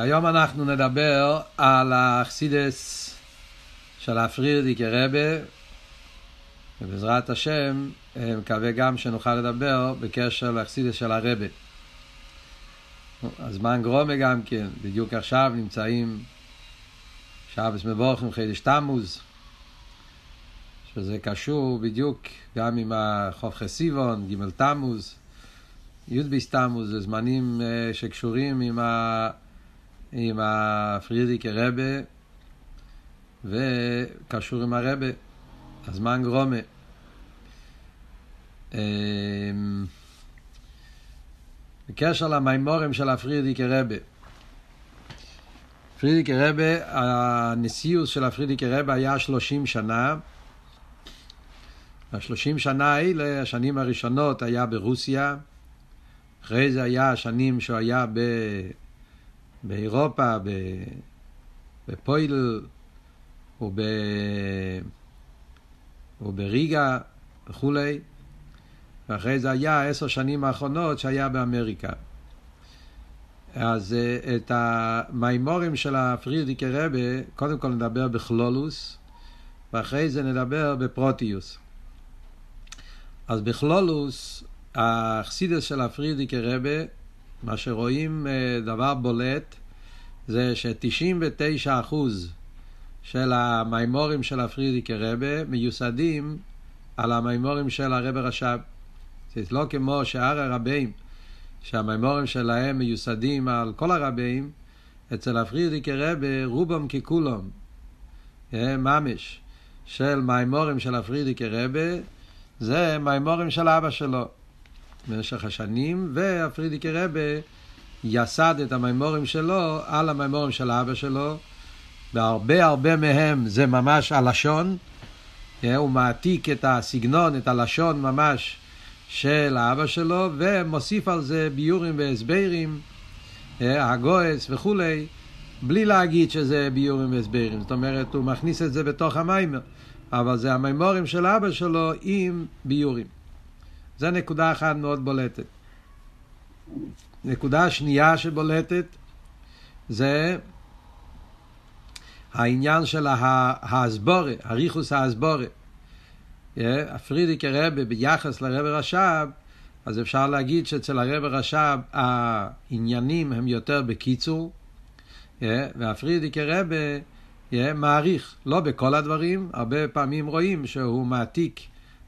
היום אנחנו נדבר על האכסידס של הפרירדיקי רבה, ובעזרת השם מקווה גם שנוכל לדבר בקשר לאכסידס של הרבה. הזמן גרומה גם כן, בדיוק עכשיו נמצאים שבס מבורכים חידש תמוז, שזה קשור בדיוק גם עם החוף חסיבון, ג' תמוז, י' ביס תמוז, זה זמנים אה, שקשורים עם ה... עם הפרידיקי רבה וקשור עם הרבה, הזמן גרומה. אמ, בקשר למימורים של הפרידיקי רבה. פרידיקי רבה, הנשיאות של הפרידיקי רבה היה שלושים שנה. השלושים שנה האלה, השנים הראשונות היה ברוסיה, אחרי זה היה השנים שהוא היה. באירופה, בפויל וב... ובריגה וכולי, ואחרי זה היה עשר שנים האחרונות שהיה באמריקה. אז אה, את המימורים של הפרידיקי רבה, קודם כל נדבר בכלולוס, ואחרי זה נדבר בפרוטיוס. אז בכלולוס, האכסידס של הפרידיקי רבה, מה שרואים אה, דבר בולט זה ש-99% של המימורים של הפרידיקי רבה מיוסדים על המימורים של הרבה רש"ב. זה לא כמו שאר הרבים, שהמימורים שלהם מיוסדים על כל הרבים, אצל הפרידיקי רבה רובם ככולם, אה, ממש, של מימורים של הפרידיקי רבה, זה מימורים של אבא שלו. במשך השנים, והפרידיקי רבה יסד את המימורים שלו על המימורים של אבא שלו, והרבה הרבה מהם זה ממש הלשון, אה, הוא מעתיק את הסגנון, את הלשון ממש של האבא שלו, ומוסיף על זה ביורים והסברים, אה, הגויס וכולי, בלי להגיד שזה ביורים והסברים. זאת אומרת, הוא מכניס את זה בתוך המיימר, אבל זה המימורים של אבא שלו עם ביורים. זה נקודה אחת מאוד בולטת. נקודה שנייה שבולטת זה העניין של ההסבורה, הריכוס ההסבורה. הפרידיקי רבה ביחס לרבה רש"ב, אז אפשר להגיד שאצל הרבה רש"ב העניינים הם יותר בקיצור, והפרידיקי רבה מעריך, לא בכל הדברים, הרבה פעמים רואים שהוא מעתיק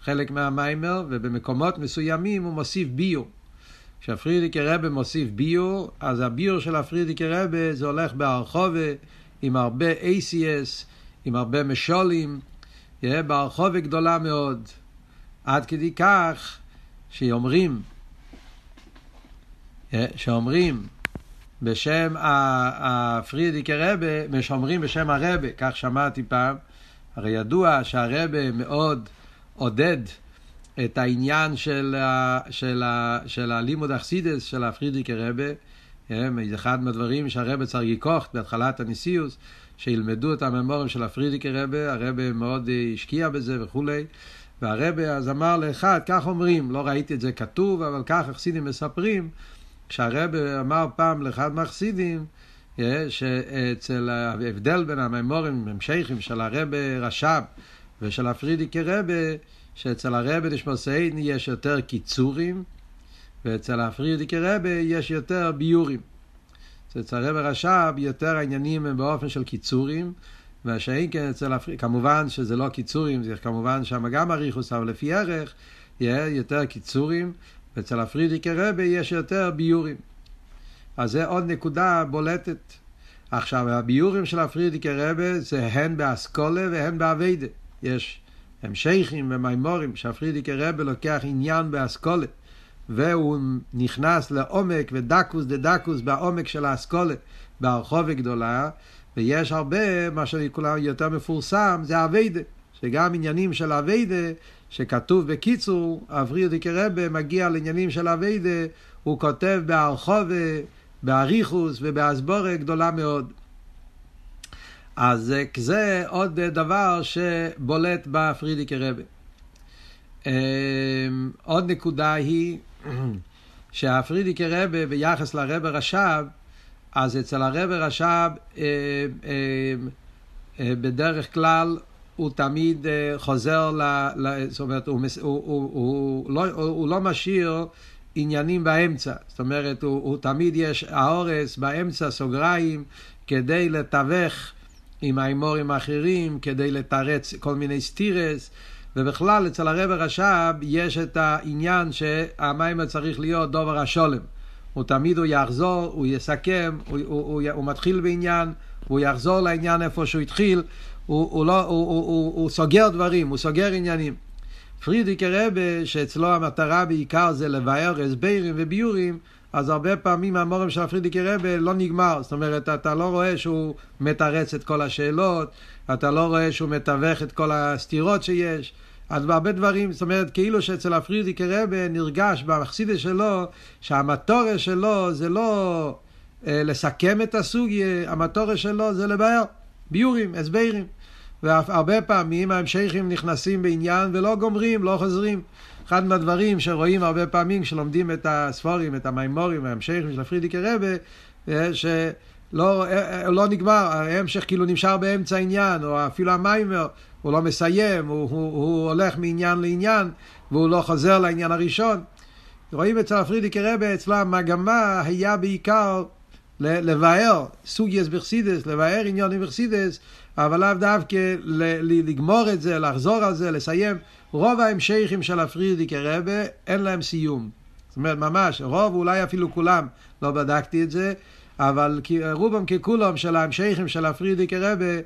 חלק מהמיימר, ובמקומות מסוימים הוא מוסיף ביור. כשהפרידיקי רבה מוסיף ביור, אז הביור של הפרידיקי רבה זה הולך בהרחובה עם הרבה ACS, עם הרבה משולים, בהרחובה גדולה מאוד. עד כדי כך שאומרים, שאומרים בשם הפרידיקי רבה, שאומרים בשם הרבה, כך שמעתי פעם, הרי ידוע שהרבה מאוד עודד את העניין של, ה, של, ה, של הלימוד אכסידס של הפרידיקי רבה, זה אחד מהדברים שהרבה צריך לקוח בהתחלת הניסיוס, שילמדו את הממורים של הפרידיקי רבה, הרבה מאוד השקיע בזה וכולי, והרבה אז אמר לאחד, כך אומרים, לא ראיתי את זה כתוב, אבל כך החסידים מספרים, כשהרבה אמר פעם לאחד מהחסידים, שאצל ההבדל בין הממורים, המשכים של הרבה רש"ב ושל הפרידיקי רבה, שאצל הרבה נשמוסייני יש יותר קיצורים, ואצל הפרידיקי רבה יש יותר ביורים. אצל הרבה רש"ב יותר העניינים הם באופן של קיצורים, מה שאין כן אצל הפרידיקי, כמובן שזה לא קיצורים, זה כמובן שם גם אריכוס, אבל לפי ערך יהיה יותר קיצורים, ואצל הפרידיקי רבה יש יותר ביורים. אז זה עוד נקודה בולטת. עכשיו, הביורים של הפרידיקי רבה זה הן באסכולה והן באביידה. יש המשכים ומימורים שהפרידיקי רבה לוקח עניין באסכולה והוא נכנס לעומק ודקוס דה דקוס בעומק של האסכולה בהרחובה גדולה ויש הרבה, מה שכולם יותר מפורסם זה אביידה שגם עניינים של אביידה שכתוב בקיצור, הפרידיקי רבה מגיע לעניינים של אביידה הוא כותב בהרחובה, באריכוס ובהסבורה גדולה מאוד אז זה עוד דבר שבולט בפרידיקי רבה. עוד נקודה היא שהפרידיקי רבה ביחס לרבה רש"ב, אז אצל הרב רש"ב אה, אה, אה, בדרך כלל הוא תמיד אה, חוזר, ל, ל, זאת אומרת, הוא, הוא, הוא, הוא, לא, הוא לא משאיר עניינים באמצע. זאת אומרת, הוא, הוא תמיד יש האורס באמצע, סוגריים, כדי לתווך עם האמורים האחרים, כדי לתרץ כל מיני סטירס. ובכלל, אצל הרב רש"ב יש את העניין שהמים צריך להיות דובר השולם. הוא תמיד הוא יחזור, הוא יסכם, הוא, הוא, הוא, הוא מתחיל בעניין, הוא יחזור לעניין איפה שהוא התחיל, הוא, הוא, לא, הוא, הוא, הוא, הוא סוגר דברים, הוא סוגר עניינים. פרידיקר רבה, שאצלו המטרה בעיקר זה לבאר הסברים וביורים, אז הרבה פעמים המורם של הפרידיקר רבה לא נגמר. זאת אומרת, אתה לא רואה שהוא מתרץ את כל השאלות, אתה לא רואה שהוא מתווך את כל הסתירות שיש. אז בהרבה דברים, זאת אומרת, כאילו שאצל הפרידיקר רבה נרגש במחסידה שלו, שהמטורה שלו זה לא אה, לסכם את הסוגיה, המטורה שלו זה לבאר, ביורים, הסברים. והרבה פעמים ההמשכים נכנסים בעניין ולא גומרים, לא חוזרים. אחד מהדברים שרואים הרבה פעמים כשלומדים את הספורים, את המימורים, ההמשכים של הפרידיקר רבה, שלא אה, לא נגמר, ההמשך כאילו נשאר באמצע העניין, או אפילו המיימר, הוא לא מסיים, הוא, הוא, הוא הולך מעניין לעניין, והוא לא חוזר לעניין הראשון. רואים אצל הפרידיקר רבה, אצלם המגמה היה בעיקר לבאר סוגיאס בחסידס, לבאר עניונים בחסידס, אבל לאו דווקא לגמור את זה, לחזור על זה, לסיים. רוב ההמשכים של הפרידיקר רבה אין להם סיום. זאת אומרת, ממש, רוב, אולי אפילו כולם, לא בדקתי את זה, אבל רובם ככולם של ההמשכים של הפרידיקר רבה,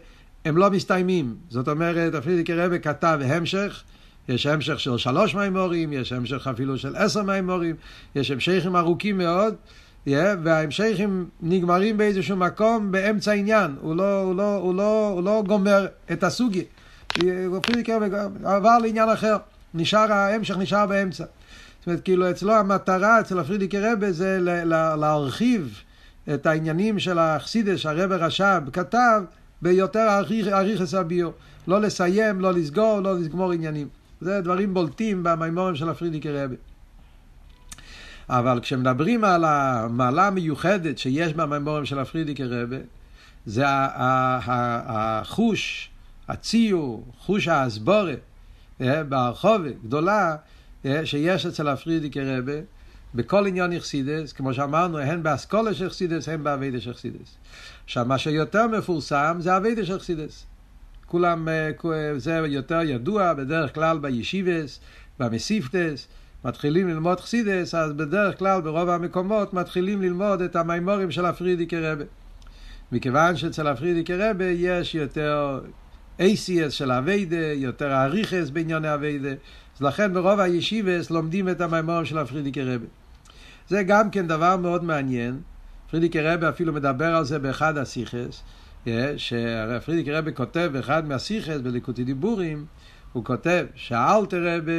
הם לא מסתיימים. זאת אומרת, הפרידיקר רבה כתב המשך, יש המשך של שלוש מימורים, יש המשך אפילו של עשר מימורים, יש המשכים ארוכים מאוד. yeah, וההמשכים נגמרים באיזשהו מקום באמצע העניין, הוא לא, הוא לא, הוא לא, הוא לא גומר את הסוגי, עבר לעניין אחר, נשאר, ההמשך נשאר באמצע. זאת אומרת, כאילו אצלו המטרה, אצל הפרידיקי רבה, זה להרחיב את העניינים של האכסידס, הרב רש"ב כתב, ביותר אריכס הביור. לא לסיים, לא לסגור, לא לגמור עניינים. זה דברים בולטים במימורים של הפרידיקי רבה. אבל כשמדברים על המעלה המיוחדת שיש במימורים של הפרידיקי רבה, זה החוש, הציור, חוש האסבורה, אה, ברחובה גדולה, אה, שיש אצל הפרידיקי רבה, בכל עניין יחסידס, כמו שאמרנו, הן באסכולה של יחסידס, הן באביידה של יחסידס. עכשיו, מה שיותר מפורסם זה אביידה של יחסידס. כולם, אה, זה יותר ידוע בדרך כלל בישיבס, במסיפטס, מתחילים ללמוד חסידס, אז בדרך כלל ברוב המקומות מתחילים ללמוד את המימורים של הפרידיקי רבה. מכיוון שאצל הפרידיקי רבה יש יותר ACS של אביידה, יותר אריכס בענייני אביידה, אז לכן ברוב הישיבס לומדים את המימורים של הפרידיקי רבה. זה גם כן דבר מאוד מעניין, פרידיקי רבה אפילו מדבר על זה באחד הסיכס, אה, שפרידיקי רבה כותב באחד מהסיכס, בליקוטי דיבורים, הוא כותב שהאלטר רבה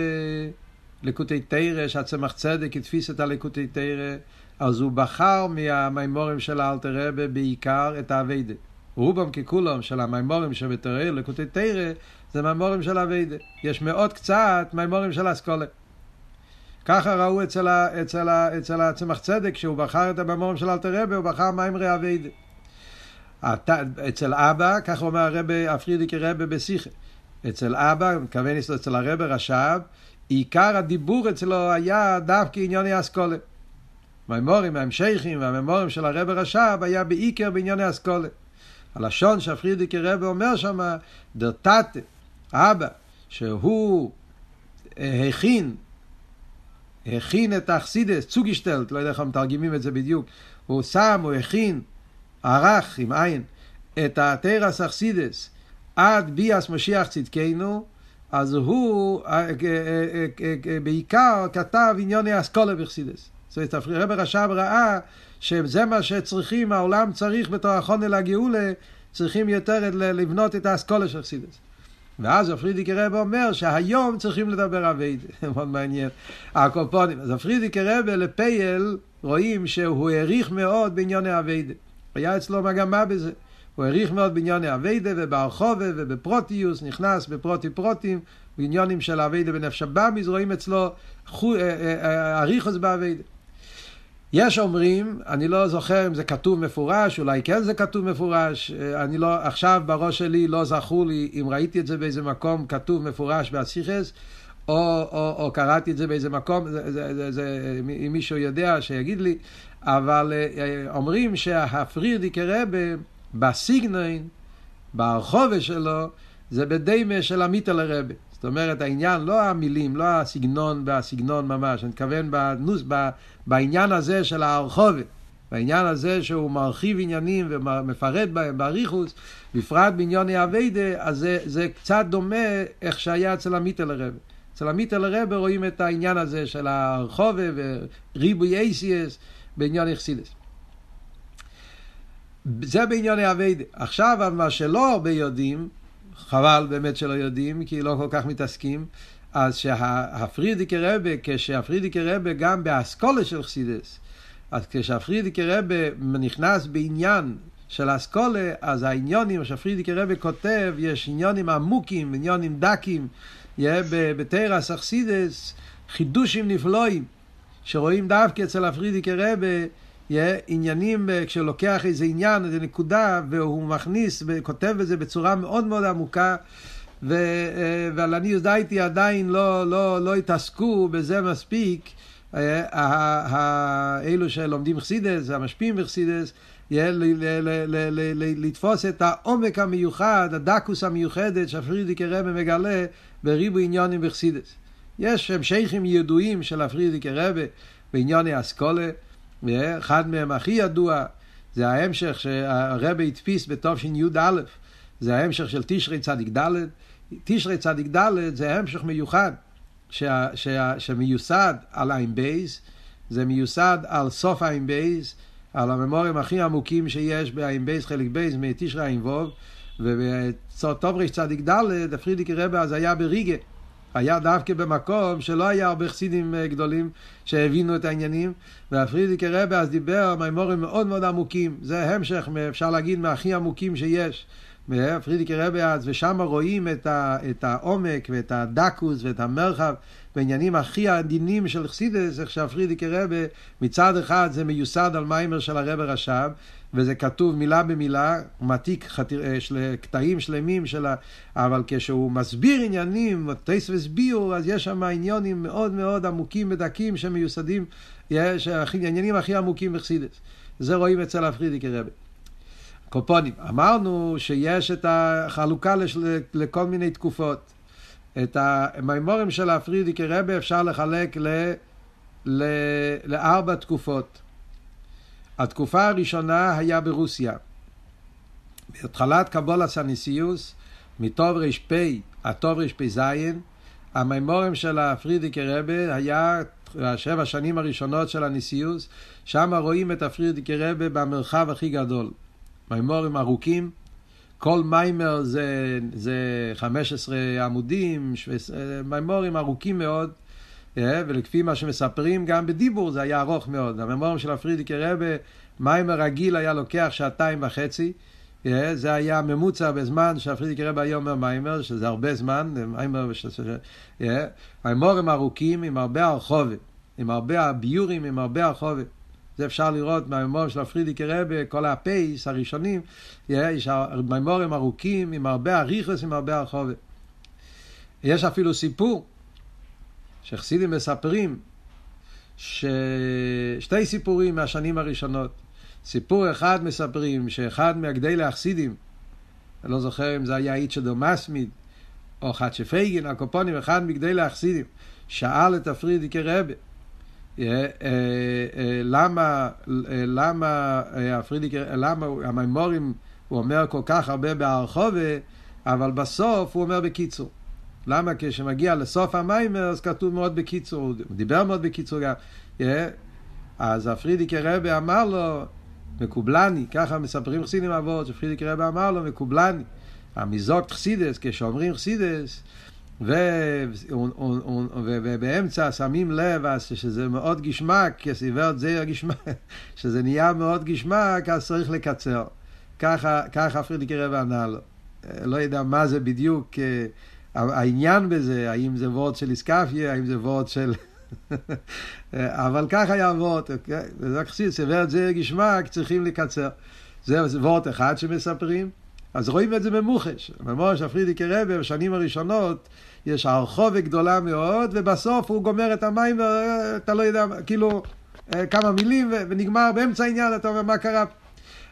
לקוטי תרא, שהצמח צדק התפיס את הלקוטי תרא, אז הוא בחר מהמימורים של האלתר רבה בעיקר את האביידה. רובם ככולם של המימורים שבתרא, לקוטי תרא, זה מימורים של אביידה. יש מאוד קצת מימורים של אסכולה. ככה ראו אצל, ה, אצל, ה, אצל הצמח צדק, שהוא בחר את המימורים של אלתר רבה, הוא בחר מימרי אביידה. אצל אבא, ככה אומר הרבי, הפרידיקי רבה בשיחה. אצל אבא, מתכוון אצל הרבי רש"ב, עיקר הדיבור אצלו היה דווקא ענייני אסכולה. מימורים, ההמשכים והמימורים של הרב רש"ב היה בעיקר בענייני אסכולה. הלשון שהפרידיקי רב אומר שם, דרטטה, אבא, שהוא אה, הכין, הכין את האכסידס, צוגישטלט, לא יודע איך מתרגמים את זה בדיוק, הוא שם, הוא הכין, ערך עם עין, את התרס אכסידס עד ביאס משיח צדקנו, אז הוא אה, אה, בעיקר כתב עניוני אסכולה בחסידס. זאת אומרת, הרב רש"ב ראה שזה מה שצריכים, העולם צריך בתור החונה לגאולה, צריכים יותר לבנות את האסכולה של חסידות. ואז הפרידיקער רבי אומר שהיום צריכים לדבר עבודה, מאוד מעניין. הקופונים. אז הפרידיקער רבי לפועל רואים שהוא האריך מאוד בענייני עבודה. היה אצלו מגמה בזה. הוא האריך מאוד בענייני עבודה וברחבה ובפרטיות, נכנס בפרטי פרטים, בעניינים של עבודה בנפש הבהמית, רואים אצלו אריכוס באביידה. יש אומרים, אני לא זוכר אם זה כתוב מפורש, אולי כן זה כתוב מפורש, אני לא, עכשיו בראש שלי לא זכור לי אם ראיתי את זה באיזה מקום כתוב מפורש באסיכס, או, או, או קראתי את זה באיזה מקום, זה, זה, זה, זה, אם מישהו יודע שיגיד לי, אבל אה, אומרים שהפרירדיקי רבה בסיגנון, ברחובה שלו, זה בדיימה של המיטל הרבה. זאת אומרת, העניין, לא המילים, לא הסגנון והסגנון ממש, אני מתכוון בנוס, בעניין הזה של הרחובה. בעניין הזה שהוא מרחיב עניינים ומפרט בהם באריכוס, בפרט בעניוני אביידה, אז זה, זה קצת דומה איך שהיה אצל המיטל הרבה. אצל המיטל הרבה רואים את העניין הזה של הרחובה וריבוי אייסיאס בעניין יחסידס. זה בעניין האביידה. עכשיו, מה שלא הרבה יודעים, חבל באמת שלא יודעים, כי לא כל כך מתעסקים, אז שהפרידיקי רבה, כשהפרידיקי רבה גם באסכולה של חסידס, אז כשהפרידיקי רבה נכנס בעניין של אסכולה, אז העניונים שהפרידיקי רבה כותב, יש עניונים עמוקים, עניונים דקים, בתרס אכסידס, חידושים נפלואים, שרואים דווקא אצל הפרידיקי רבה, עניינים, אה, כשהוא לוקח איזה עניין, איזה נקודה, והוא מכניס וכותב את זה בצורה מאוד מאוד עמוקה, ו, אה, ועל אני דייטי עדיין לא, לא, לא התעסקו בזה מספיק, אה, אלו שלומדים חסידס, המשפיעים בחסידס, לתפוס את העומק המיוחד, הדקוס המיוחדת שהפרידיקי רבה מגלה בריבוי עניונים בחסידס. יש המשכים ידועים של הפרידיקי רבה בעניוני אסכולה, אחד מהם הכי ידוע זה ההמשך שהרבה הדפיס בתשי"א, זה ההמשך של תו ריש צדיק ד', תו ריש צדיק ד' זה המשך מיוחד שה, שה, שמיוסד על עין בייס, זה מיוסד על סוף עין בייס, על המאמרים הכי עמוקים שיש בעין בייס, חלק בייס, מתו ריש עין בייס, ובתו ריש צדיק ד', הפרידיקער רבי אז היה בריגה. היה דווקא במקום שלא היה הרבה חסידים אה, גדולים שהבינו את העניינים, והפרידיקער רבי אז דיבר מאמרים מאוד מאוד עמוקים, זה המשך, אפשר להגיד, מהכי עמוקים שיש. פרידיקי רבה אז, ושם רואים את, ה, את העומק ואת הדקוס ואת המרחב בעניינים הכי עדינים של חסידס, איך שהפרידיקי רבה מצד אחד זה מיוסד על מיימר של הרבה רש"ב, וזה כתוב מילה במילה, הוא מעתיק חתיר, אה, של, קטעים שלמים של ה... אבל כשהוא מסביר עניינים, טייס וסביור, אז יש שם עניונים מאוד מאוד עמוקים ודקים שמיוסדים, יש העניינים הכי עמוקים בחסידס. זה רואים אצל הפרידיקי רבי. קופונים, אמרנו שיש את החלוקה לשל, לכל מיני תקופות. את המימורים של הפרידיקי רבי אפשר לחלק ל, ל, לארבע תקופות. התקופה הראשונה היה ברוסיה. בהתחלת קבולת הניסיוס, מטוב ר"פ עד טוב ר"פז, המימורים של הפרידיקי רבה היה השבע שנים הראשונות של הנשיאות, שם רואים את הפרידיקער רבי במרחב הכי גדול. מאמרים ארוכים, כל מאמר זה, זה 15 עמודים, מאמרים ארוכים מאוד, אה, ולפי מה שמספרים, גם בדיבור זה היה ארוך מאוד. המאמרים של הפרידיקער רבי, מאמר רגיל היה לוקח שעתיים וחצי. אה, זה היה ממוצע בזמן שהפרידיקער רבי היה אומר מאמר, שזה הרבה זמן, מאמר, מיימורים אה, ארוכים עם הרבה הרחובת, עם הרבה ביורים, עם הרבה הרחובת. זה אפשר לראות מהמימורים של הפרידיקי רבה, כל הפייס הראשונים, יש מימורים ארוכים עם הרבה אריכוס, עם הרבה הרחובת. יש אפילו סיפור שחסידים מספרים ששתי סיפורים מהשנים הראשונות. סיפור אחד מספרים שאחד מהגדי החסידים, אני לא זוכר אם זה היה איצ'דו מסמיד או חדשה פייגין, הקופונים, אחד מגדי החסידים, שאל את הפרידיקי רבה, למה, למה הפרידיקי, למה המימורים, הוא אומר כל כך הרבה בהרחובה, אבל בסוף הוא אומר בקיצור. למה כשמגיע לסוף המיימר אז כתוב מאוד בקיצור, הוא דיבר מאוד בקיצור גם. אז הפרידיקי רבי אמר לו, מקובלני, ככה מספרים חסידים אבות, שפרידיקי רבי אמר לו, מקובלני. המיזוג חסידס, כשאומרים חסידס, ובאמצע שמים לב שזה מאוד גשמק, כסיבר זה הגשמק, שזה נהיה מאוד גשמק, אז צריך לקצר. ככה, פרידיקי רבי ענה לו. לא יודע מה זה בדיוק. העניין בזה, האם זה וורד של איסקפיה, האם זה וורד של, אבל ככה וורט, אוקיי? וזה חסיד, סבר זה גשמק, צריכים לקצר. זה וורט אחד שמספרים. אז רואים את זה במוחש. ממש הפרידיקי רבי בשנים הראשונות יש הרחובה גדולה מאוד, ובסוף הוא גומר את המים, ואתה לא יודע, כאילו, אה, כמה מילים, ונגמר באמצע העניין, אתה אומר, מה קרה?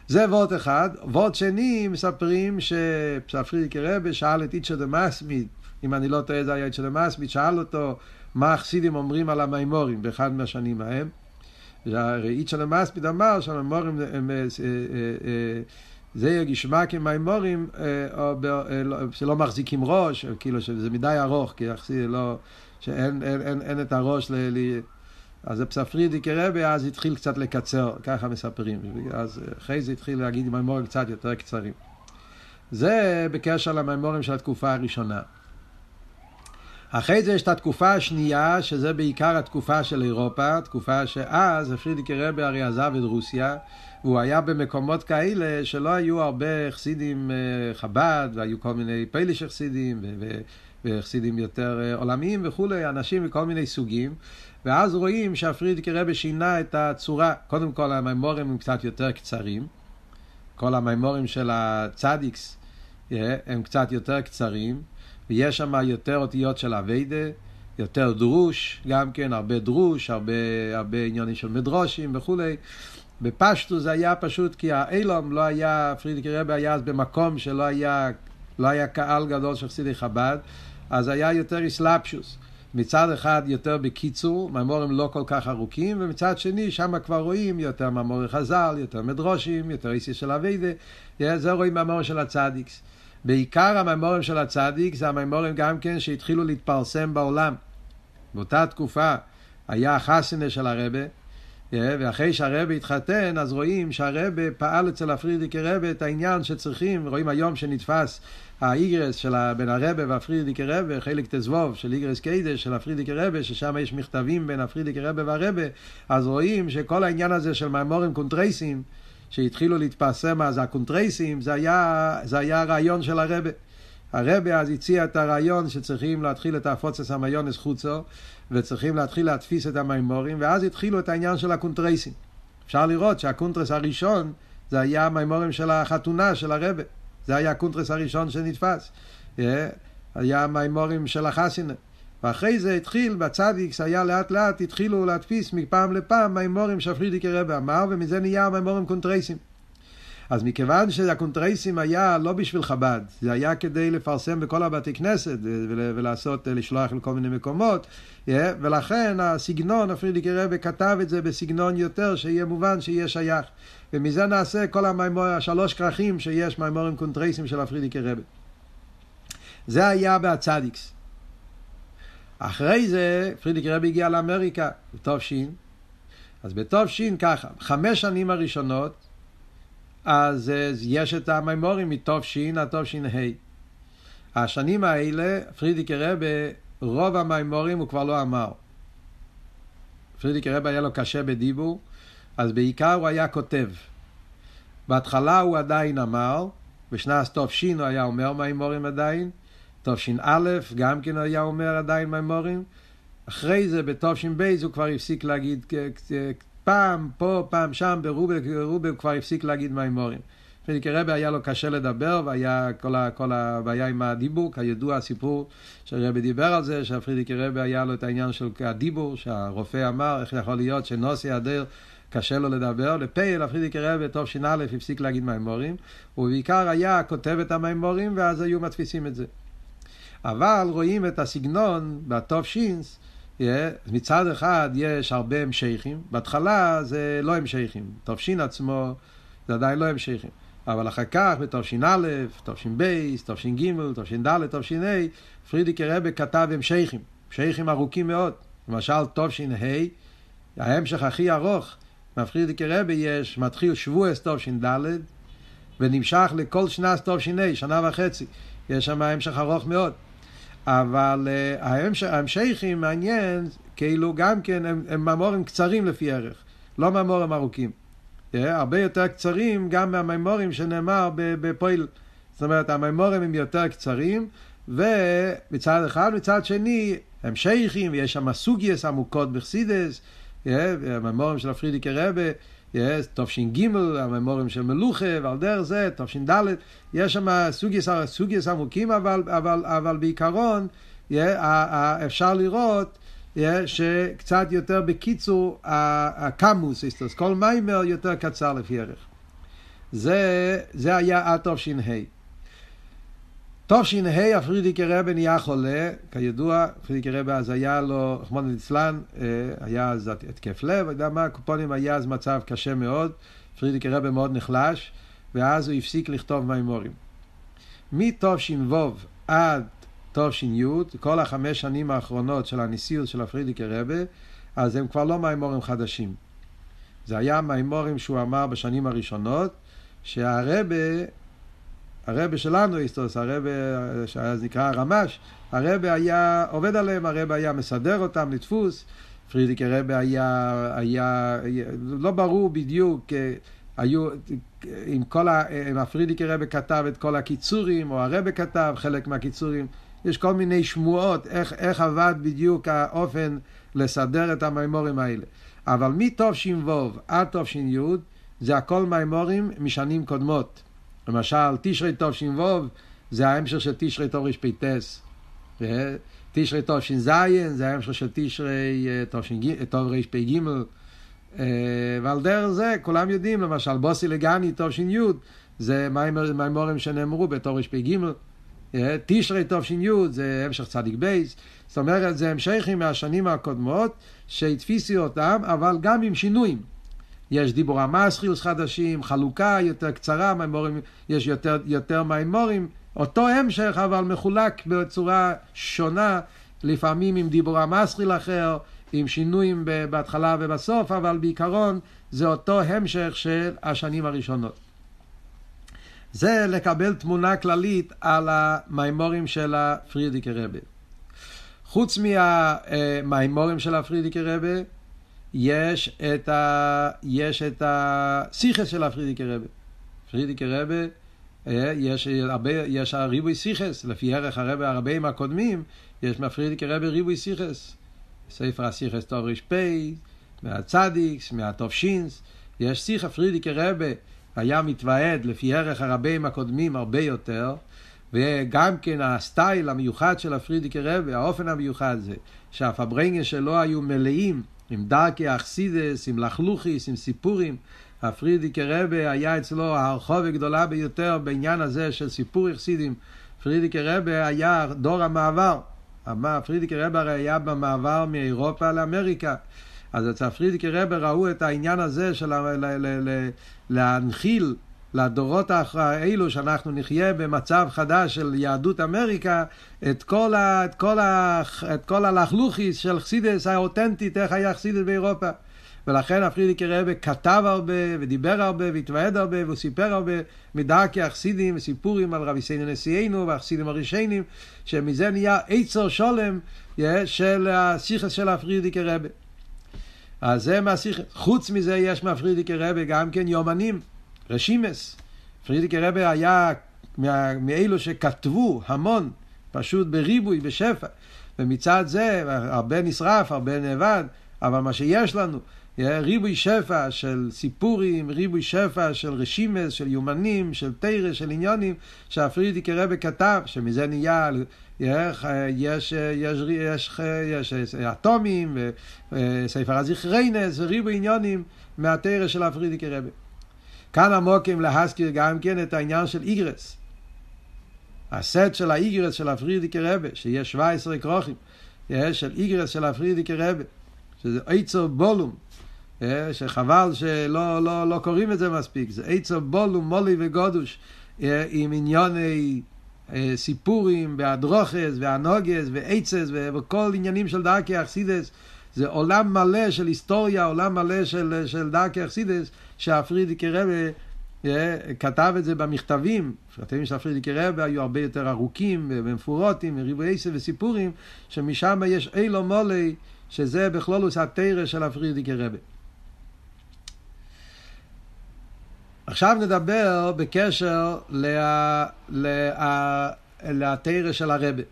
זה וורט אחד. וורט שני, מספרים שפרידיקי רבי שאל את איצ'ה דה מסמיד, אם אני לא טועה זה היה איצ'ה דה מסמיד, שאל אותו מה החסידים אומרים על המימורים באחד מהשנים ההם. איצ'ה דה מסמיד אמר שהמימורים הם... אה, אה, זה יגשמע כמימורים לא, שלא מחזיקים ראש, כאילו שזה מדי ארוך, כי יחסי לא, שאין אין, אין, אין את הראש ל... ל אז זה פספרידי כרבה, אז התחיל קצת לקצר, ככה מספרים. אז אחרי זה התחיל להגיד מימורים קצת יותר קצרים. זה בקשר למימורים של התקופה הראשונה. אחרי זה יש את התקופה השנייה, שזה בעיקר התקופה של אירופה, תקופה שאז פרידיקי רבי הרי עזב את רוסיה, והוא היה במקומות כאלה שלא היו הרבה חסידים אה, חב"ד, והיו כל מיני פליש חסידים, וחסידים יותר אה, עולמיים וכולי, אנשים מכל מיני סוגים. ואז רואים שהפרידיקי רבי שינה את הצורה. קודם כל המימורים הם קצת יותר קצרים. כל המימורים של הצדיקס אה, הם קצת יותר קצרים. ויש שם יותר אותיות של אביידה, יותר דרוש, גם כן, הרבה דרוש, הרבה, הרבה עניינים של מדרושים וכולי. בפשטו זה היה פשוט כי האילום לא היה, פרידיקי רבי היה אז במקום שלא היה, לא היה קהל גדול של חסידי חב"ד, אז היה יותר אסלאפשוס. מצד אחד יותר בקיצור, ממורים לא כל כך ארוכים, ומצד שני שם כבר רואים יותר ממורי חז"ל, יותר מדרושים, יותר איסי של אביידה, זה רואים ממורים של הצדיקס. בעיקר המימורים של הצדיק זה המימורים גם כן שהתחילו להתפרסם בעולם. באותה תקופה היה החתונה של הרבי, אה, ואחרי שהרבי התחתן, אז רואים שהרבי פעל אצל הפריערדיקער רבי את העניין שצריכים, רואים היום שנתפס האגרות של בין הרבי והפריערדיקער רבי, חלק תזבוב של אגרות קודש של הפריערדיקער רבי, ששם יש מכתבים בין הפריערדיקער רבי והרבי, אז רואים שכל העניין הזה של מאמרים קונטרסים, שהתחילו להתפרסם אז הקונטרסים, זה היה, זה היה הרעיון של הרבי. הרבי אז הציע את הרעיון שצריכים להתחיל את הפצת המעיינות חוצה, וצריכים להתחיל להדפיס את המאמרים, ואז התחילו את העניין של הקונטרסים. אפשר לראות שהקונטרס הראשון זה היה המאמרים של החתונה של הרבי. זה היה הקונטרס הראשון שנתפס. אה, היה המאמרים של החתונה. ואחרי זה התחיל, בצדיקס היה לאט לאט, התחילו להדפיס מפעם לפעם מאמרים שפריערדיקער רבי אמר, ומזה נהיה מאמרים קונטרסים. אז מכיוון שהקונטרסים היה לא בשביל חב"ד, זה היה כדי לפרסם בכל הבתי כנסת ולעשות, לשלוח לכל מיני מקומות, ולכן הסגנון, הפריערדיקער רבי כתב את זה בסגנון יותר, שיהיה מובן שיהיה שייך. ומזה נעשה כל המאמר, השלוש כרכים שיש מאמרים קונטרסים של הפריערדיקער רבי. זה היה בהצדיקס. אחרי זה פריערדיקער רבי הגיע לאמריקה, בתו שין. אז בתופשין ככה, חמש שנים הראשונות, אז יש את המימורים מתופשין עד תופשין ה'. השנים האלה, פרידיק רבי, רוב המימורים הוא כבר לא אמר. פרידיק רבי היה לו קשה בדיבור, אז בעיקר הוא היה כותב. בהתחלה הוא עדיין אמר, בשנת תופשין הוא היה אומר מימורים עדיין, תש"א, גם כן היה אומר עדיין מימורים. אחרי זה, בתש"ב, הוא כבר הפסיק להגיד, פעם פה, פעם שם, ברובה הוא כבר הפסיק להגיד מימורים. פריקי רבי היה לו קשה לדבר, והיה כל, ה, כל הבעיה עם הדיבור, כידוע הסיפור שרבי דיבר על זה, שהפרידיקי רבי היה לו את העניין של הדיבור, שהרופא אמר, איך יכול להיות שנוסי הדר קשה לו לדבר, לפייל, הפרידיקי רבי, טוב ש"א, הפסיק להגיד מימורים, ובעיקר היה כותב את המימורים, ואז היו מדפיסים את זה. אבל רואים את הסגנון בתו שינס, מצד אחד יש הרבה המשכים, בהתחלה זה לא המשכים, תו שין עצמו זה עדיין לא המשכים, אבל אחר כך בתו שין א', תו שין בית, תו שין ג', תו שין ד', תו שין ה', פריערדיקער רבי כתב המשכים, המשכים ארוכים מאוד, למשל תו שין ה', ההמשך הכי ארוך מהפריערדיקער רבי יש, מתחיל שבועות תו שין ד', ונמשך לכל שנת טוב שין ה', שנה וחצי, יש שם המשך ארוך מאוד. אבל uh, ההמשכים מעניין, כאילו גם כן הם, הם ממורים קצרים לפי ערך, לא ממורים ארוכים. Yeah, הרבה יותר קצרים גם מהמימורים שנאמר בפועל. זאת אומרת, המימורים הם יותר קצרים, ומצד אחד, מצד שני, הם שייכים, ויש שם סוגייס עמוקות בחסידס, הממורים של הפרידיקי רבה, תש"ג, הממורים של מלוכה, ועל דרך זה, תש"ד, יש שם סוגייס, סוגייס עמוקים, אבל, אבל, אבל בעיקרון אפשר לראות שקצת יותר בקיצור, הקמוס, כל מיימר יותר קצר לפי ערך. זה, זה היה עד תש"ה. תש"ה הפרידיקי רבי נהיה חולה, כידוע, פרידיקי רבי אז היה לו, רחמנא ליצלן, אה, היה אז התקף לב, אתה יודע מה, קופונים היה אז מצב קשה מאוד, פרידיקי רבי מאוד נחלש, ואז הוא הפסיק לכתוב מימורים. מתש"ו עד תש"י, כל החמש שנים האחרונות של הנשיאות של הפרידיקי רבי, אז הם כבר לא מימורים חדשים. זה היה מימורים שהוא אמר בשנים הראשונות, שהרבה הרבה שלנו, איסטוס, הרבה שאז נקרא הרמש, הרבה היה עובד עליהם, הרבה היה מסדר אותם לדפוס, פרידיקי הרבה היה, היה, לא ברור בדיוק, אה, היו, אם כל ה... אם הפרידיקי רבה כתב את כל הקיצורים, או הרבה כתב חלק מהקיצורים, יש כל מיני שמועות איך, איך עבד בדיוק האופן לסדר את המימורים האלה. אבל מתש"ו עד תש"י זה הכל מימורים משנים קודמות. למשל, תשרי תש"ו זה ההמשך של תשרי תרפ"ס. תשרי תש"ז זה ההמשך של תשרי תרפ"ג. ועל דרך זה כולם יודעים, למשל בוסי לגני תש"י זה מימורים שנאמרו בתרפ"ג. תשרי תש"י זה המשך צדיק בייס. זאת אומרת, זה המשכים מהשנים הקודמות שהתפיסי אותם, אבל גם עם שינויים. יש דיבור המסחיוס חדשים, חלוקה יותר קצרה, מימורים, יש יותר, יותר מימורים, אותו המשך אבל מחולק בצורה שונה, לפעמים עם דיבור המסחיל אחר, עם שינויים בהתחלה ובסוף, אבל בעיקרון זה אותו המשך של השנים הראשונות. זה לקבל תמונה כללית על המימורים של הפרידיקי רבה. חוץ מהמימורים של הפרידיקי רבה, יש את, ה... יש את הסיכס של הפרידיקי רבה. פרידיקי רבה, אה, יש הרבה, יש ריבוי סיכס, לפי ערך הרבה הרבים הקודמים, יש מהפרידיקי רבה ריבוי סיכס. ספר הסיכס טוב ר"פ, מהצדיקס, מהתופשינס, יש סיכה פרידיקי רבה היה מתוועד לפי ערך הרבים הקודמים הרבה יותר, וגם כן הסטייל המיוחד של הפרידיקי רבה, האופן המיוחד זה שהפברנגה שלו היו מלאים עם דרכי אכסידס, עם לחלוכיס, עם סיפורים. הפרידיקי רבה היה אצלו הרחוב הגדולה ביותר בעניין הזה של סיפור אכסידים. פרידיקי רבה היה דור המעבר. פרידיקי רבה הרי היה במעבר מאירופה לאמריקה. אז אצל פרידיקי רבה ראו את העניין הזה של להנחיל לדורות האלו שאנחנו נחיה במצב חדש של יהדות אמריקה את כל, ה, את כל, ה, את כל הלכלוכיס של חסידס האותנטית, איך היה חסידס באירופה. ולכן הפרידיקי רבי כתב הרבה ודיבר הרבה והתוועד הרבה והוא סיפר הרבה מדרכי החסידים וסיפורים על רבי סיינו נשיאנו והחסידים הראשונים שמזה נהיה עצר שולם של הסיכס של הפרידיקי רבי. אז זה מהסיכס. חוץ מזה יש מהפרידיקי רבי גם כן יומנים. רשימס. פרידיקי רבי היה מאלו שכתבו המון, פשוט בריבוי, בשפע. ומצד זה, הרבה נשרף, הרבה נאבד, אבל מה שיש לנו, ריבוי שפע של סיפורים, ריבוי שפע של רשימס, של יומנים, של תרא, של עניונים, שהפרידיקי רבי כתב, שמזה נהיה, יש, יש, יש, יש, יש אטומים, וספר הזכרונות, וריבוי עניינים מהתורה של הפריערדיקער רבי. כאן המקום להזכיר גם כן את העניין של אגרות. הסט של האגרות של הפריערדיקער רבי, שיש 17 כרכים, של אגרות של הפריערדיקער רבי, שזה אוצר בלום, שחבל שלא לא, לא קוראים את זה מספיק, זה אוצר בלום, מלא וגדוש, עם עניוני סיפורים, והדרוכס, והנוגס, ועצס, וכל עניינים של דרכי אכסידס, זה עולם מלא של היסטוריה, עולם מלא של, של דרכי אכסידס, שהפרידיקי רבה אה, כתב את זה במכתבים, מכתבים של הפרידיקי רבה היו הרבה יותר ארוכים ומפורוטים, ריבוי עשר וסיפורים, שמשם יש אילו מולי, שזה בכלולוס התרא של הפרידיקי רבה. עכשיו נדבר בקשר לה, לה, לתרא של הרבה.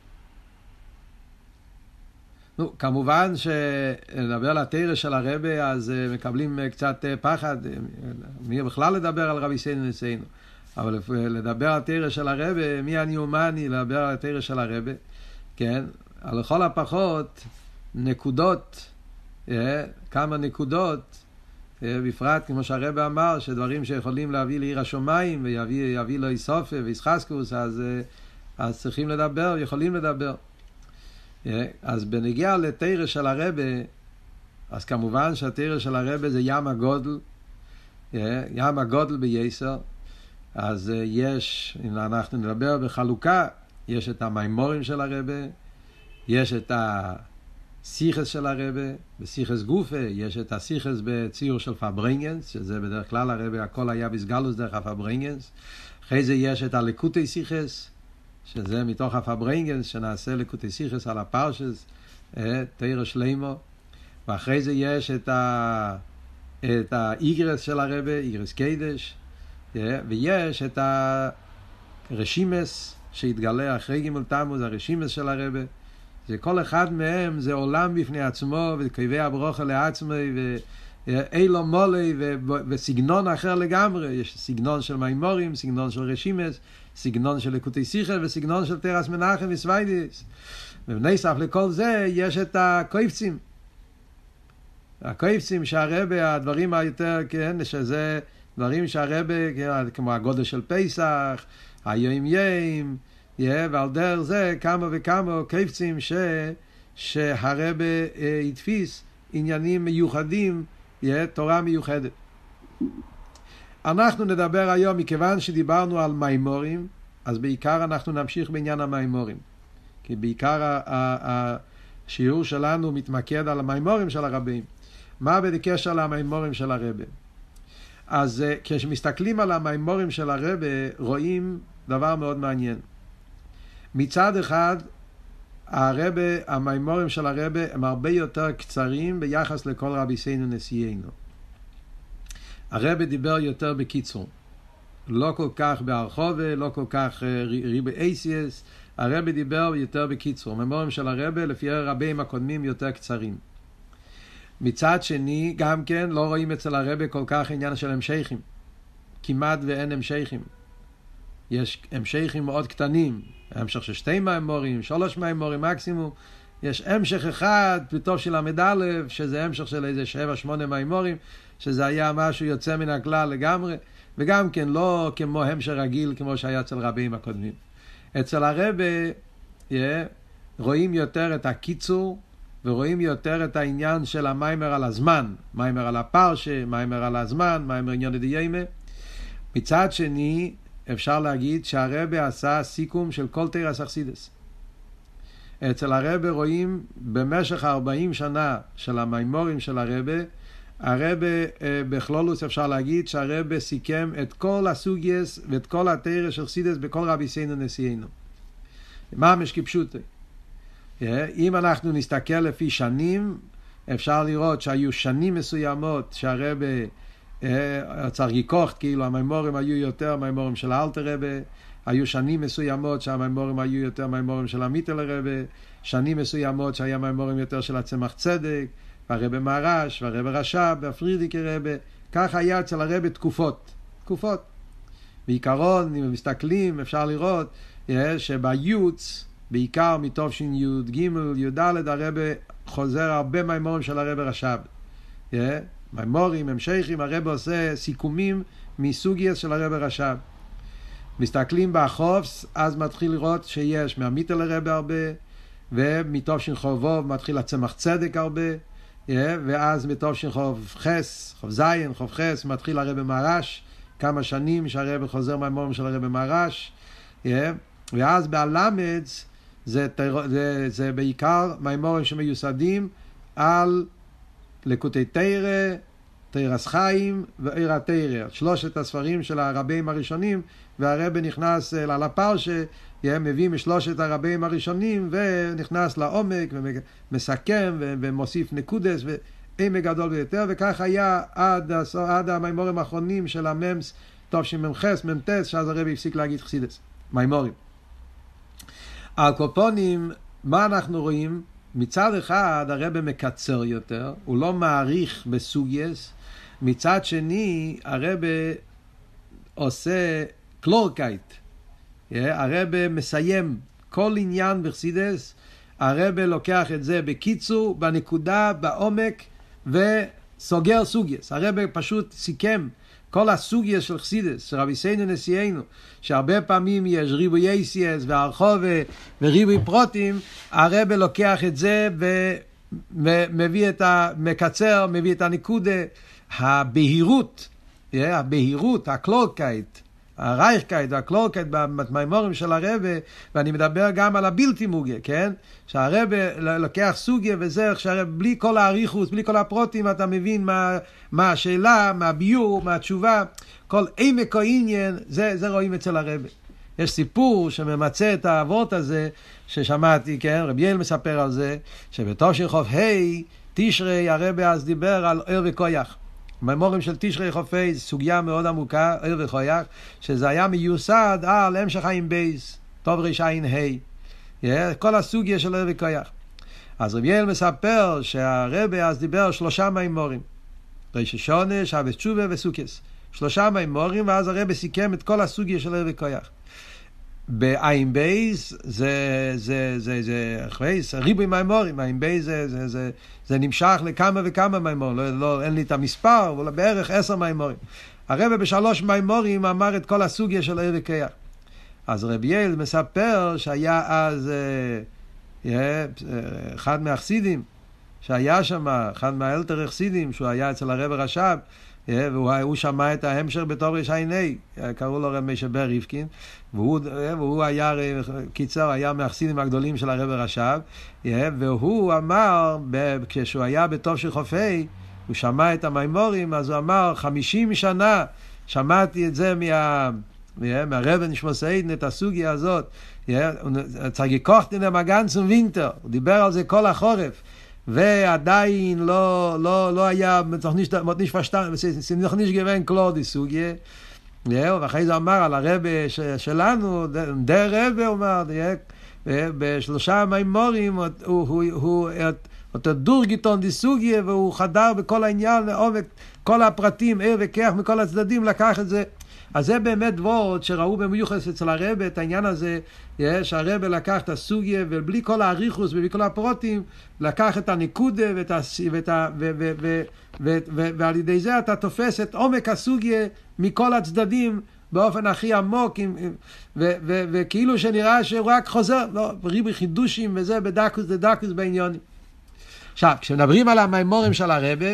נו, כמובן שלדבר על התרא של הרבה, אז uh, מקבלים uh, קצת uh, פחד, מי בכלל לדבר על רבי סיינו נשיאנו. אבל לדבר על תרא של הרבה, מי אני ומה אני לדבר על התרא של הרבה, כן? על לכל הפחות נקודות, כמה נקודות, בפרט כמו שהרבה אמר, שדברים שיכולים להביא לעיר השמיים ויביא לו איסופה ואיסחסקוס, אז, אז צריכים לדבר, יכולים לדבר. אז בנגיע לתרא של הרבה, אז כמובן שהתרא של הרבה זה ים הגודל, ים הגודל בייסר, אז יש, אם אנחנו נדבר בחלוקה, יש את המימורים של הרבה, יש את השיחות של הרבי, בשיחות גופא, יש את השיחות בציור של פארברענגענס, שזה בדרך כלל הרבי, הכל היה בהתגלות דרך הפארברענגענס, אחרי זה יש את הלקוטי שיחות, שזה מתוך הפארברענגענס, שנעשה לקוטי שיחות על הפרשיות, אה, תורה שלימה, ואחרי זה יש את, ה, את האגרות של הרבי, אגרות קודש, אה, ויש את הרשימס שהתגלה אחרי גימול תמוז, הרשימס של הרבה. זה כל אחד מהם זה עולם בפני עצמו, וקויבי הברוכה לעצמי, ואילו מולי, וסגנון אחר לגמרי. יש סגנון של מימורים, סגנון של רשימס, סגנון של לקוטי שיחל וסגנון של תרס מנחם וסוויידיס. ובנסף לכל זה יש את הקויפצים. הקויפצים שהרבה, הדברים היותר, כן, שזה דברים שהרבה, כן, כמו הגודל של פסח, היום יים, ועל דרך זה כמה וכמה קויפצים ש, שהרבה אה, התפיס עניינים מיוחדים, yeah, תורה מיוחדת. אנחנו נדבר היום, מכיוון שדיברנו על מימורים, אז בעיקר אנחנו נמשיך בעניין המימורים. כי בעיקר השיעור שלנו מתמקד על המימורים של הרבים. מה בקשר למימורים של הרבה? אז אה, כשמסתכלים על המימורים של הרבה, רואים דבר מאוד מעניין. מצד אחד, הרבה, המימורים של הרבה הם הרבה יותר קצרים ביחס לכל רבי סיינו נשיאנו. הרבה דיבר יותר בקיצור. לא כל כך בהרחובה, לא כל כך אה, ריבי אייסיאס. הרבה דיבר יותר בקיצור. ממורים של הרבה, לפי הרבים הקודמים, יותר קצרים. מצד שני, גם כן, לא רואים אצל הרבה כל כך עניין של המשכים. כמעט ואין המשכים. יש המשכים מאוד קטנים, המשך של שתי מימורים, שלוש מימורים מקסימום. יש המשך אחד, פתאום של ל"א, שזה המשך של איזה שבע, שמונה מימורים, שזה היה משהו יוצא מן הכלל לגמרי, וגם כן לא כמו המשך רגיל, כמו שהיה אצל רבים הקודמים. אצל הרבה yeah, רואים יותר את הקיצור, ורואים יותר את העניין של המיימר על הזמן, מיימר על הפרשה, מיימר על הזמן, מיימר עניין דיימה. מצד שני, אפשר להגיד שהרבה עשה סיכום של כל תרס אכסידס. אצל הרבה רואים במשך 40 שנה של המימורים של הרבה, הרבה אה, בכלולוס אפשר להגיד שהרבה סיכם את כל הסוגייס ואת כל התרא של חסידס בכל רבי סיינו נשיאנו. מה משקיפשוטי? אה, אם אנחנו נסתכל לפי שנים, אפשר לראות שהיו שנים מסוימות שהרבה אה, צריך לקוחת, כאילו המימורים היו יותר מימורים של אלתר רבה, היו שנים מסוימות שהמימורים היו יותר מימורים של המיטל רבה, שנים מסוימות שהיה מימורים יותר של הצמח צדק, והרבה מהרש, והרבה רש"ב, והפרידיקי רבה, כך היה אצל הרבה תקופות, תקופות. בעיקרון, אם מסתכלים, אפשר לראות אה, שביוץ, בעיקר מתש"י"ג, י"ד, הרבה חוזר הרבה מימורים של הרבה רש"ב. אה, מימורים, המשכים, הרבה עושה סיכומים מסוגיה של הרבה רש"ב. מסתכלים בחופס, אז מתחיל לראות שיש מהמיטל הרבה הרבה, ומתש"ח"ו מתחיל הצמח צדק הרבה, ואז מתושן חוב חס, חוב זין, חוב חס, מתחיל הרב מהרש, כמה שנים שהרב חוזר מהמורים של הרב מהרש, ואז בהלמדס זה, זה, זה בעיקר מימורים שמיוסדים על לקוטי תרא, תרס חיים ועיר התרא, שלושת הספרים של הרבים הראשונים, והרב נכנס לפרשה מביא משלושת הרבים הראשונים ונכנס לעומק ומסכם ומוסיף נקודס ועמק גדול ביותר וכך היה עד, עד המימורים האחרונים של הממס תשמ"ח, מ"ט, שאז הרבי הפסיק להגיד חסידס, מימורים. על קופונים, מה אנחנו רואים? מצד אחד הרב מקצר יותר, הוא לא מעריך בסוגייס, מצד שני הרב עושה קלורקייט, הרב מסיים כל עניין בחסידס, הרב לוקח את זה בקיצור, בנקודה, בעומק, וסוגר סוגיות. הרבי פשוט סיכם כל הסוגיה של חסידות, רבותינו נשיאינו, שהרבה פעמים יש ריבוי אותיות והרחבה וריבוי פרטים, הרבי לוקח את זה ומביא את ה... מקצר, מביא את הנקודה, הבהירות, הבהירות, הקלארקייט, הריינקייט והקלארקייט במאמרים של הרבי, ואני מדבר גם על הבלתי מוגה, כן? שהרבה לוקח סוגיה וזה, שהרבה, בלי כל האריכוס, בלי כל הפרוטים, אתה מבין מה, מה השאלה, מה הביור, מה התשובה, כל עמק או עניין, זה, זה רואים אצל הרבה. יש סיפור שממצה את האבות הזה, ששמעתי, כן? רבי יעל מספר על זה, שבתושי חוף ה' תשרי הרבה אז דיבר על ער וכויח. מימורים של תשרי חופי, סוגיה מאוד עמוקה, ער וכויח, שזה היה מיוסד על המשך חיים בייס, טוב רע"ה. כל הסוגיה של ער וכויח. אז רבי יואל מספר שהרבי אז דיבר שלושה מאמרים. ראש השנה, שבת תשובה וסוכות. שלושה מאמרים, ואז הרבי סיכם את כל הסוגיה של אור וכוח. בעין בית זה, זה, זה, זה, חווייס, ריבוי מאמרים, עין בית זה, זה, זה, זה נמשך לכמה וכמה מאמרים, לא, לא, אין לי את המספר, אבל בערך עשר מאמרים. הרבי בשלוש מאמרים אמר את כל הסוגיה של אור וכוח. אז רבי יעל מספר שהיה אז אה, אה, אחד מהחסידים, שהיה שם, אחד מהאלתר החסידים, שהוא היה אצל הרב רש"ב, והוא שמע את ההמשך בתור רש"י, קראו לו רב משה בר ריבקין, והוא, והוא היה, קיצר, היה מהחסידים הגדולים של הרב רש"ב, והוא אמר, כשהוא היה בתור של חופי, הוא שמע את המימורים, אז הוא אמר, חמישים שנה שמעתי את זה מה... מהרבן נשמוס עדן את הסוגיה הזאת, צגיקוכטין המגנצום וינטר, הוא דיבר על זה כל החורף. ועדיין לא, לא, לא היה, sie noch nicht gewähnt klar die סוגיה. ואחרי זה אמר על הרבה שלנו, דר רבה, הוא אמר, בשלושה מימורים, הוא אותו דורגיטון די סוגיה, והוא חדר בכל העניין לעומק, כל הפרטים, ער וכיח מכל הצדדים, לקח את זה. אז זה באמת דבורת שראו במיוחס אצל הרבה את העניין הזה, שהרבה לקח את הסוגיה ובלי כל האריכוס ובלי כל הפרוטים, לקח את הנקודה ואת ה, ואת ה, ו, ו, ו, ו, ו, ועל ידי זה אתה תופס את עומק הסוגיה מכל הצדדים באופן הכי עמוק, עם, ו, ו, וכאילו שנראה שהוא רק חוזר, לא, ריבי חידושים וזה בדקוס דדקוס בעניונים. עכשיו, כשמדברים על המימורים של הרבה,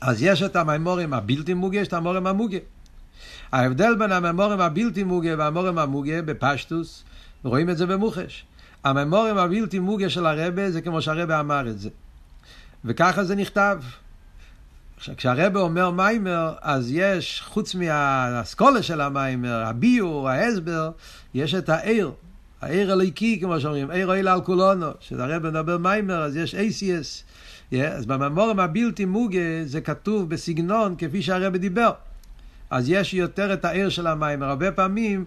אז יש את המימורים הבלתי מוגה, יש את המימורים המוגה. ההבדל בין הממורים הבלתי מוגה והממורים המוגה בפשטוס, רואים את זה במוחש. הממורים הבלתי מוגה של הרבה זה כמו שהרבה אמר את זה. וככה זה נכתב. כשהרבה אומר מיימר, אז יש, חוץ מהאסכולה של המיימר, הביור, ההסבר, יש את העיר, העיר הליקי, כמו שאומרים, עיר אוהל על כולנו, כשהרבה מדבר מיימר, אז יש אייסיאס. Yeah, אז בממורים הבלתי מוגה זה כתוב בסגנון כפי שהרבה דיבר. אז יש יותר את העיר של המים. הרבה פעמים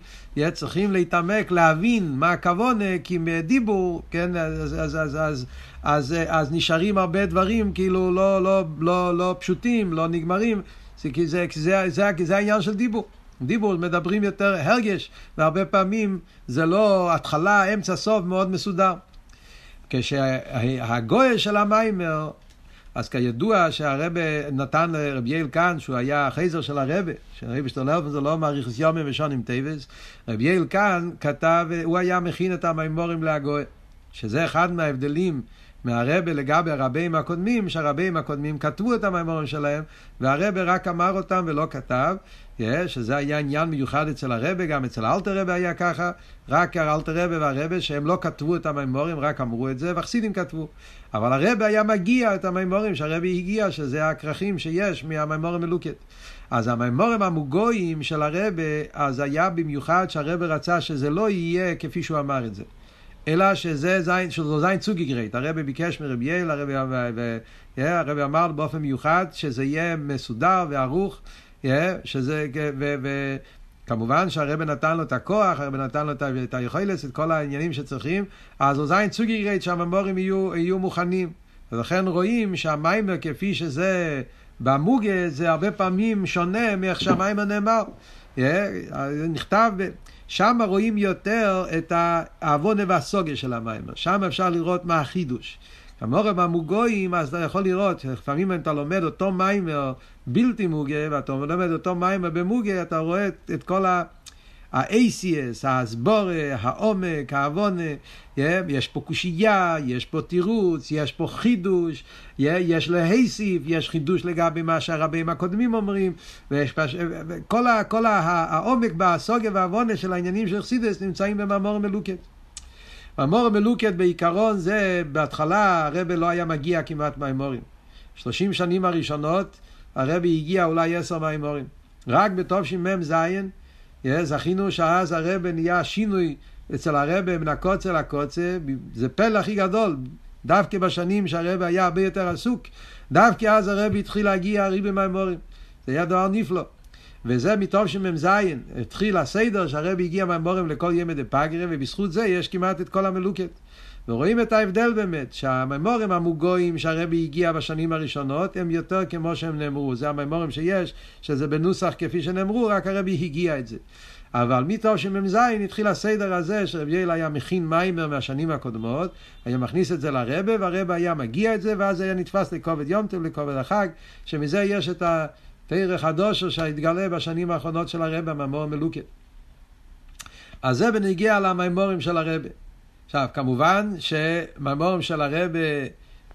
צריכים להתעמק, להבין מה הכוונה, כי מדיבור, כן, אז, אז, אז, אז, אז, אז נשארים הרבה דברים כאילו לא, לא, לא, לא פשוטים, לא נגמרים, זה, זה, זה, זה, זה העניין של דיבור. דיבור מדברים יותר הרגש, והרבה פעמים זה לא התחלה, אמצע, סוף, מאוד מסודר. כשהגוי של המיימר אז כידוע שהרבה נתן לרבי יעל כאן, שהוא היה החייזר של הרבה, שרבי שטרלפון זה לא מעריך יומים ושונים טייבס, רבי יעל כאן כתב, הוא היה מכין את המימורים להגוי, שזה אחד מההבדלים מהרבה לגבי הרבים הקודמים, שהרבים הקודמים כתבו את המימורים שלהם, והרבה רק אמר אותם ולא כתב, שזה היה עניין מיוחד אצל הרבה, גם אצל אלתר רבה היה ככה, רק אלתר רבה והרבה שהם לא כתבו את המימורים, רק אמרו את זה, והחסידים כתבו. אבל הרבה היה מגיע את המימורים שהרבה הגיע, שזה הכרכים שיש מהמימורים מלוקת. אז המימורים המוגויים של הרבה, אז היה במיוחד שהרבה רצה שזה לא יהיה כפי שהוא אמר את זה. אלא שזה זין, שזו זין צוגי גרייט. הרבי ביקש מרבי יעל, הרבי, הרבי אמר באופן מיוחד שזה יהיה מסודר וערוך, שזה, ו, ו, כמובן שהרבא נתן לו את הכוח, הרבא נתן לו את היכולת, את כל העניינים שצריכים, אז אוזיין צוגי גרייט שהממורים יהיו, יהיו מוכנים. ולכן רואים שהמיימר כפי שזה במוגה, זה הרבה פעמים שונה מאיך שהמיימר נאמר. נכתב, שם רואים יותר את העוונה והסוגיה של המיימר, שם אפשר לראות מה החידוש. כמורה במוגויים, אז אתה יכול לראות, לפעמים אם אתה לומד אותו מיימר בלתי מוגה, ואתה לומד אותו מיימר במוגה, אתה רואה את, את כל ה... ה-ACS, ההסבורה, העומק, העוונה, יש פה קושייה, יש פה תירוץ, יש פה חידוש, יש להיסיף, יש חידוש לגבי מה שהרבים הקודמים אומרים, ויש פש... כל, ה, כל ה, העומק בסוגיה והעוונה של העניינים של חסידס נמצאים במאמור מלוקת. מאמור מלוקת בעיקרון זה, בהתחלה הרבה לא היה מגיע כמעט מהאמורים. שלושים שנים הראשונות הרבה הגיע אולי עשר מהאמורים. רק בתשמ"ז זכינו שאז הרבה נהיה שינוי אצל הרבה מן הקוצר לקוצר, זה פלא הכי גדול, דווקא בשנים שהרבה היה הרבה יותר עסוק, דווקא אז הרבה התחיל להגיע ריבי מהאמורים. זה היה דבר נפלא. וזה מתוך שמ"ז התחיל הסדר שהרבי הגיע מהמורם לכל ימי דה פגרה ובזכות זה יש כמעט את כל המלוקת. ורואים את ההבדל באמת, שהממורים המוגויים שהרבי הגיע בשנים הראשונות הם יותר כמו שהם נאמרו, זה הממורים שיש, שזה בנוסח כפי שנאמרו, רק הרבי הגיע את זה. אבל מתוך שמ"ז התחיל הסדר הזה שרבי יעל היה מכין מיימר מהשנים הקודמות, היה מכניס את זה לרבה והרבה היה מגיע את זה ואז היה נתפס לכובד יום טוב, לכובד החג, שמזה יש את ה... תרח הדושר שהתגלה בשנים האחרונות של הרבה, מהמור מלוקת. אז זה בנגיע למימורים של הרבה. עכשיו, כמובן שמימורים של הרבה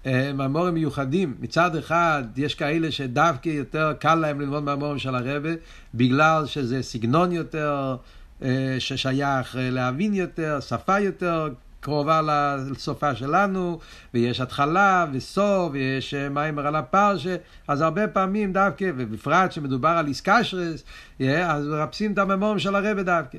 הם מימורים מיוחדים. מצד אחד, יש כאלה שדווקא יותר קל להם ללמוד מימורים של הרבה, בגלל שזה סגנון יותר אה, ששייך להבין יותר, שפה יותר קרובה לסופה שלנו, ויש התחלה וסוף, ויש אה, מיימר על הפרשה, אז הרבה פעמים דווקא, ובפרט שמדובר על איסקשרס, אז מחפשים את הממורים של הרבה דווקא.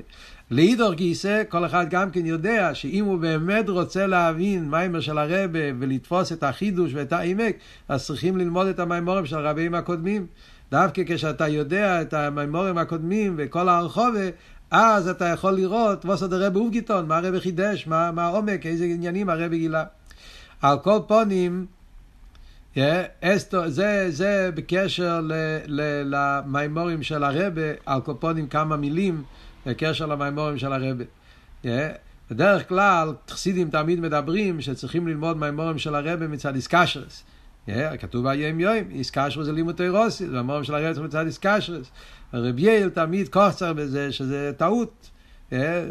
לאידור גיסא, כל אחד גם כן יודע שאם הוא באמת רוצה להבין מיימר של הרבה ולתפוס את החידוש ואת העמק, אז צריכים ללמוד את המיימורים של הרבים הקודמים. דווקא כשאתה יודע את המיימורים הקודמים וכל הרחובה, אז אתה יכול לראות וסוד הרבי אובגיטון, מה הרבי חידש, מה, מה העומק, איזה עניינים הרבי גילה. על כל פונים, אסתו, זה, זה בקשר למימורים של הרבי, על כל פונים כמה מילים בקשר למימורים של הרבי. Yeah, בדרך כלל, חסידים תמיד מדברים שצריכים ללמוד מימורים של הרבי מצד איסקשרס. Yeah, כתוב היום יום, איסקשרס זה לימוד תירוסי, זה מימורים של הרבי מצד איסקשרס. רב יעל תמיד קוצר בזה שזה טעות. אה,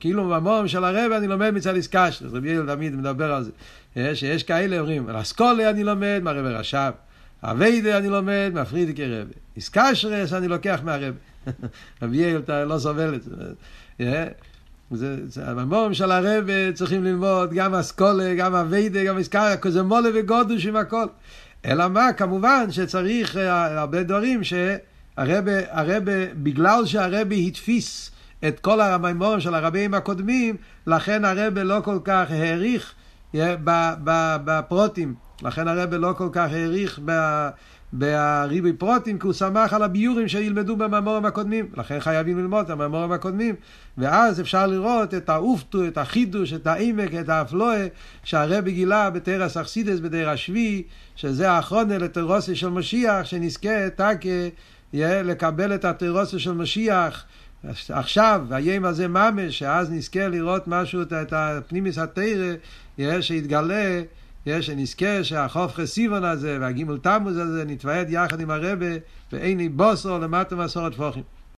כאילו במורים של הרב אני לומד מצד איסקש, רב יעל תמיד מדבר על זה. אה, שיש כאלה אומרים, על אסכולה אני לומד מהרב רש"ב, אביידה אני לומד מהפרידיקי רב, איסקשרס אני לוקח מהרב. רב יעל אתה לא סובל את זה. אה, זה הממורים של הרב צריכים ללמוד גם אסכולה, גם אביידה, גם איסקשרס, זה מולה וגודוש עם הכל. אלא מה, כמובן שצריך הרבה דברים ש... הרבה, הרבה, בגלל שהרבה התפיס את כל המימורים של הרבים הקודמים, לכן הרבה לא כל כך העריך בפרוטים. לכן הרבה לא כל כך העריך בריבי פרוטים, כי הוא שמח על הביורים שילמדו במאמורים הקודמים. לכן חייבים ללמוד את המאמורים הקודמים. ואז אפשר לראות את האופטו, את החידוש, את העמק, את האפלואה, שהרבי גילה בתרס אכסידס, בדיר השביעי, שזה האחרונה לתרוסי של משיח, שנזכה תקה לקבל את התירוסה של משיח עכשיו, היום הזה ממש, שאז נזכה לראות משהו, את הפנימיס התרא, שיתגלה, שנזכה שהחוף חסיבון הזה והגימול תמוז הזה נתוועד יחד עם הרבה ואין לי בוסו למטה מסורת פוחים.